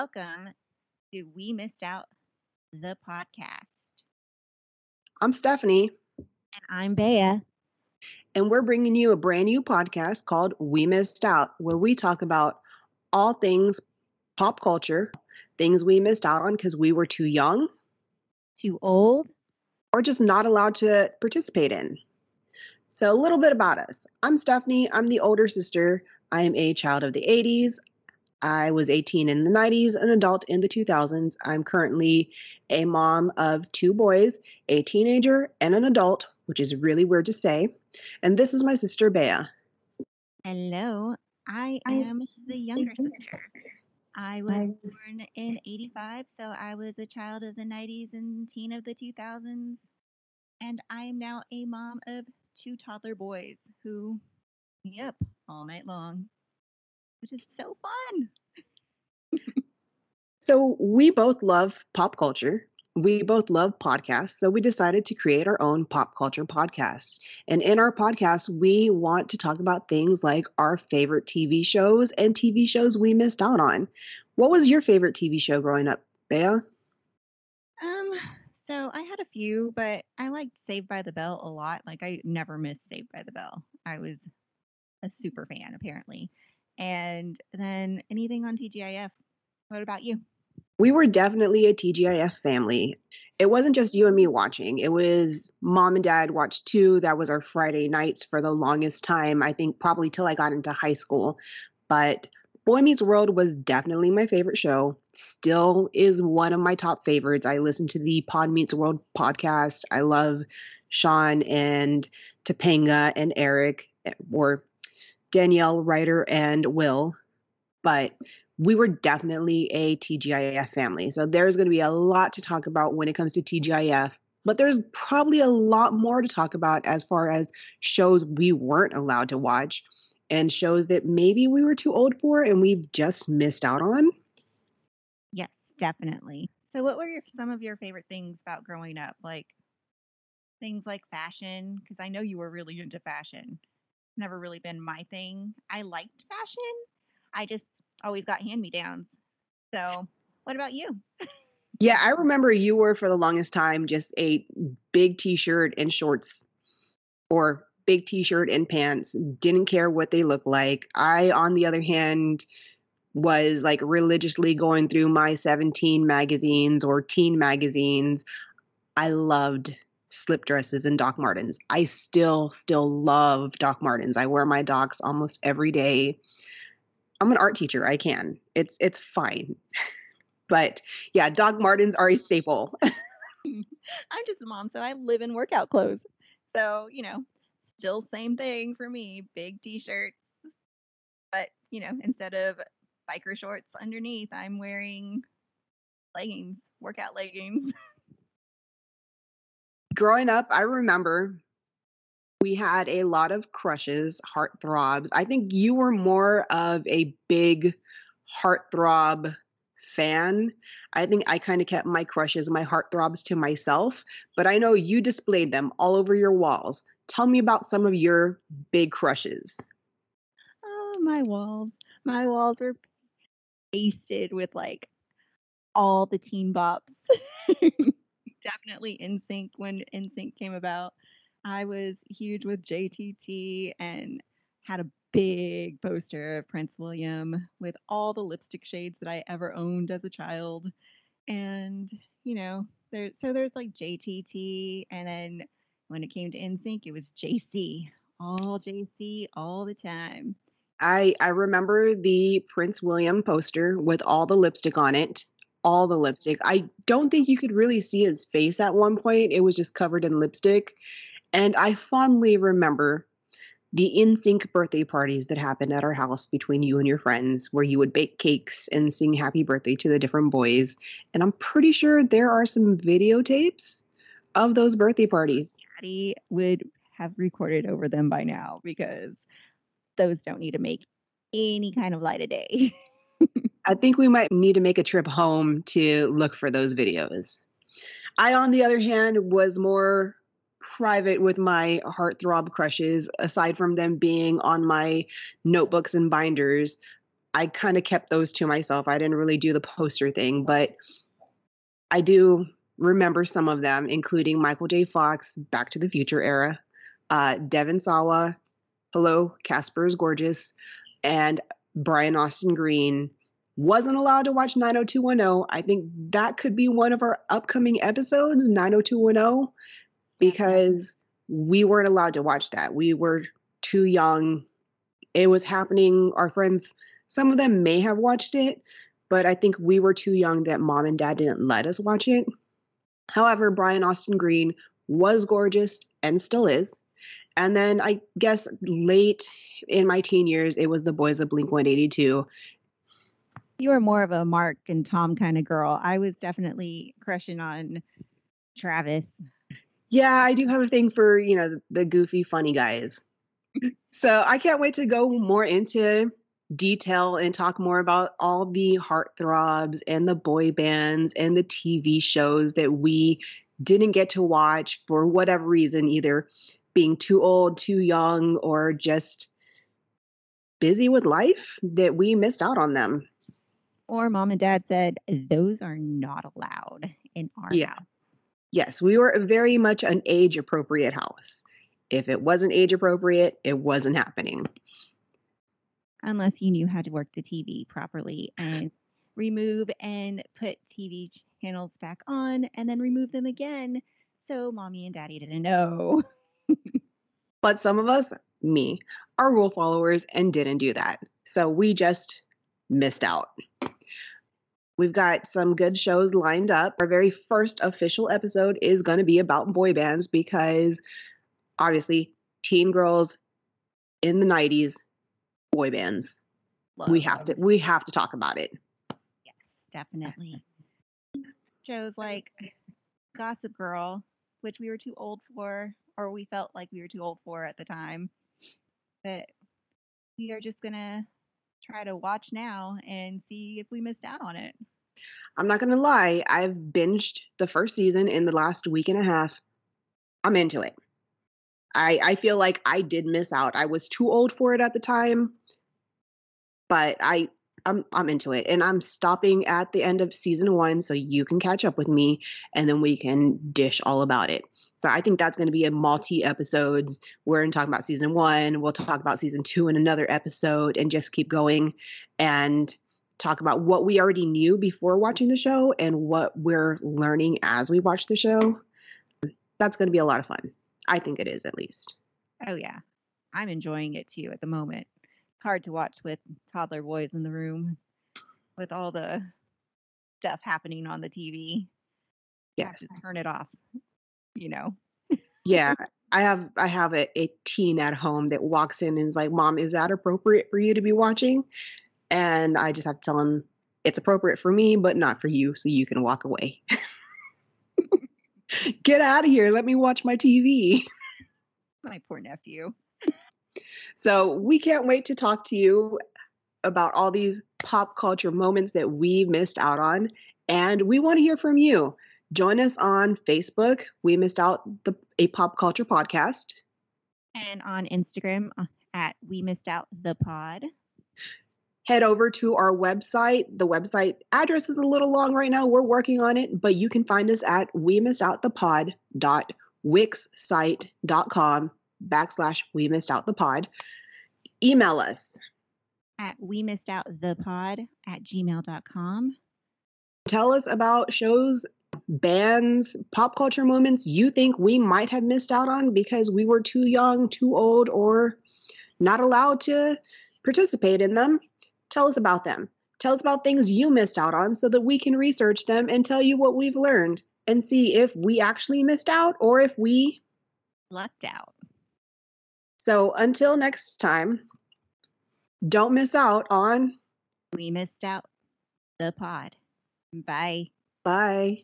Welcome to We Missed Out, the podcast. I'm Stephanie, And I'm Bea. and we're bringing you a brand new podcast called We Missed Out, where we talk about all things pop culture, things we missed out on because we were too young Too old? or just not allowed to participate in. So, a little bit about us. I'm Stephanie, I'm the older sister. I am a child of the 80s. I was 18 in the 90s, an adult in the 2000s. I'm currently a mom of two boys, a teenager and an adult, which is really weird to say. And this is my sister, Bea. Hello. I I- am the younger sister. I was born in 85, so I was a child of the 90s and teen of the 2000s. And I am now a mom of two toddler boys who me up all night long, which is so fun. So, we both love pop culture. We both love podcasts. So, we decided to create our own pop culture podcast. And in our podcast, we want to talk about things like our favorite TV shows and TV shows we missed out on. What was your favorite TV show growing up, Bea? Um, so I had a few, but I liked Saved by the Bell a lot. Like I never missed Saved by the Bell. I was a super fan apparently. And then anything on TGIF. What about you? We were definitely a TGIF family. It wasn't just you and me watching, it was mom and dad watched too. That was our Friday nights for the longest time, I think probably till I got into high school. But Boy Meets World was definitely my favorite show. Still is one of my top favorites. I listen to the Pod Meets World podcast. I love Sean and Topanga and Eric, eh, or Danielle, Rider, and Will. But we were definitely a TGIF family. So there's going to be a lot to talk about when it comes to TGIF. But there's probably a lot more to talk about as far as shows we weren't allowed to watch and shows that maybe we were too old for and we've just missed out on. Yes, definitely. So what were your, some of your favorite things about growing up? Like things like fashion, because I know you were really into fashion. Never really been my thing. I liked fashion. I just always got hand-me-downs. So what about you? Yeah, I remember you were for the longest time just a big t shirt and shorts or big t shirt and pants, didn't care what they looked like. I, on the other hand, was like religiously going through my 17 magazines or teen magazines. I loved slip dresses and Doc Martens. I still, still love Doc Martens. I wear my Docs almost every day. I'm an art teacher. I can. It's it's fine. but yeah, Doc Martens are a staple. I'm just a mom, so I live in workout clothes. So, you know, still same thing for me, big t-shirts. But, you know, instead of biker shorts underneath, I'm wearing leggings, workout leggings. Growing up, I remember we had a lot of crushes, heartthrobs. I think you were more of a big heartthrob fan. I think I kind of kept my crushes, my heartthrobs to myself, but I know you displayed them all over your walls. Tell me about some of your big crushes. Oh, my walls. My walls were pasted with like all the teen bops. Definitely NSYNC when NSYNC came about. I was huge with JTT and had a big poster of Prince William with all the lipstick shades that I ever owned as a child. And, you know, there so there's like JTT and then when it came to NSYNC it was JC. All JC all the time. I I remember the Prince William poster with all the lipstick on it. All the lipstick. I don't think you could really see his face at one point. It was just covered in lipstick. And I fondly remember the NSYNC birthday parties that happened at our house between you and your friends, where you would bake cakes and sing happy birthday to the different boys. And I'm pretty sure there are some videotapes of those birthday parties. Daddy would have recorded over them by now because those don't need to make any kind of light of day. I think we might need to make a trip home to look for those videos. I, on the other hand, was more private with my heartthrob crushes, aside from them being on my notebooks and binders. I kind of kept those to myself. I didn't really do the poster thing, but I do remember some of them, including Michael J. Fox, Back to the Future era, uh, Devon Sawa, Hello, Casper is Gorgeous, and Brian Austin Green wasn't allowed to watch 90210. I think that could be one of our upcoming episodes, 90210, because we weren't allowed to watch that. We were too young. It was happening. Our friends, some of them may have watched it, but I think we were too young that mom and dad didn't let us watch it. However, Brian Austin Green was gorgeous and still is. And then I guess late in my teen years, it was the boys of Blink 182. You were more of a Mark and Tom kind of girl. I was definitely crushing on Travis. Yeah, I do have a thing for, you know, the goofy, funny guys. So I can't wait to go more into detail and talk more about all the heartthrobs and the boy bands and the TV shows that we didn't get to watch for whatever reason, either being too old, too young, or just busy with life that we missed out on them. Or mom and dad said, those are not allowed in our yeah. house. Yes, we were very much an age appropriate house. If it wasn't age appropriate, it wasn't happening. Unless you knew how to work the TV properly and remove and put TV channels back on and then remove them again. So mommy and daddy didn't know. but some of us, me, are rule followers and didn't do that. So we just missed out. We've got some good shows lined up. Our very first official episode is going to be about boy bands because obviously, teen girls in the 90s, boy bands. Love we have those. to we have to talk about it. Yes, definitely. Shows like Gossip Girl, which we were too old for, or we felt like we were too old for at the time, that we are just gonna try to watch now and see if we missed out on it. I'm not gonna lie, I've binged the first season in the last week and a half. I'm into it. I I feel like I did miss out. I was too old for it at the time, but I I'm I'm into it, and I'm stopping at the end of season one, so you can catch up with me, and then we can dish all about it. So I think that's going to be a multi episodes. We're going to talk about season one. We'll talk about season two in another episode, and just keep going, and talk about what we already knew before watching the show and what we're learning as we watch the show. That's going to be a lot of fun. I think it is at least. Oh yeah, I'm enjoying it too at the moment hard to watch with toddler boys in the room with all the stuff happening on the TV. Yes. turn it off, you know. yeah. I have I have a, a teen at home that walks in and is like, Mom, is that appropriate for you to be watching? And I just have to tell him it's appropriate for me, but not for you, so you can walk away. Get out of here. Let me watch my TV. My poor nephew. So we can't wait to talk to you about all these pop culture moments that we missed out on. And we want to hear from you. Join us on Facebook. We missed out the a pop culture podcast. And on Instagram uh, at We Missed Out the Pod. Head over to our website. The website address is a little long right now. We're working on it, but you can find us at we missed out the pod dot wixsite.com backslash we missed out the pod. Email us at we missed out the pod at gmail.com. Tell us about shows, bands, pop culture moments you think we might have missed out on because we were too young, too old, or not allowed to participate in them. Tell us about them. Tell us about things you missed out on so that we can research them and tell you what we've learned and see if we actually missed out or if we lucked out. So until next time, don't miss out on We Missed Out the Pod. Bye. Bye.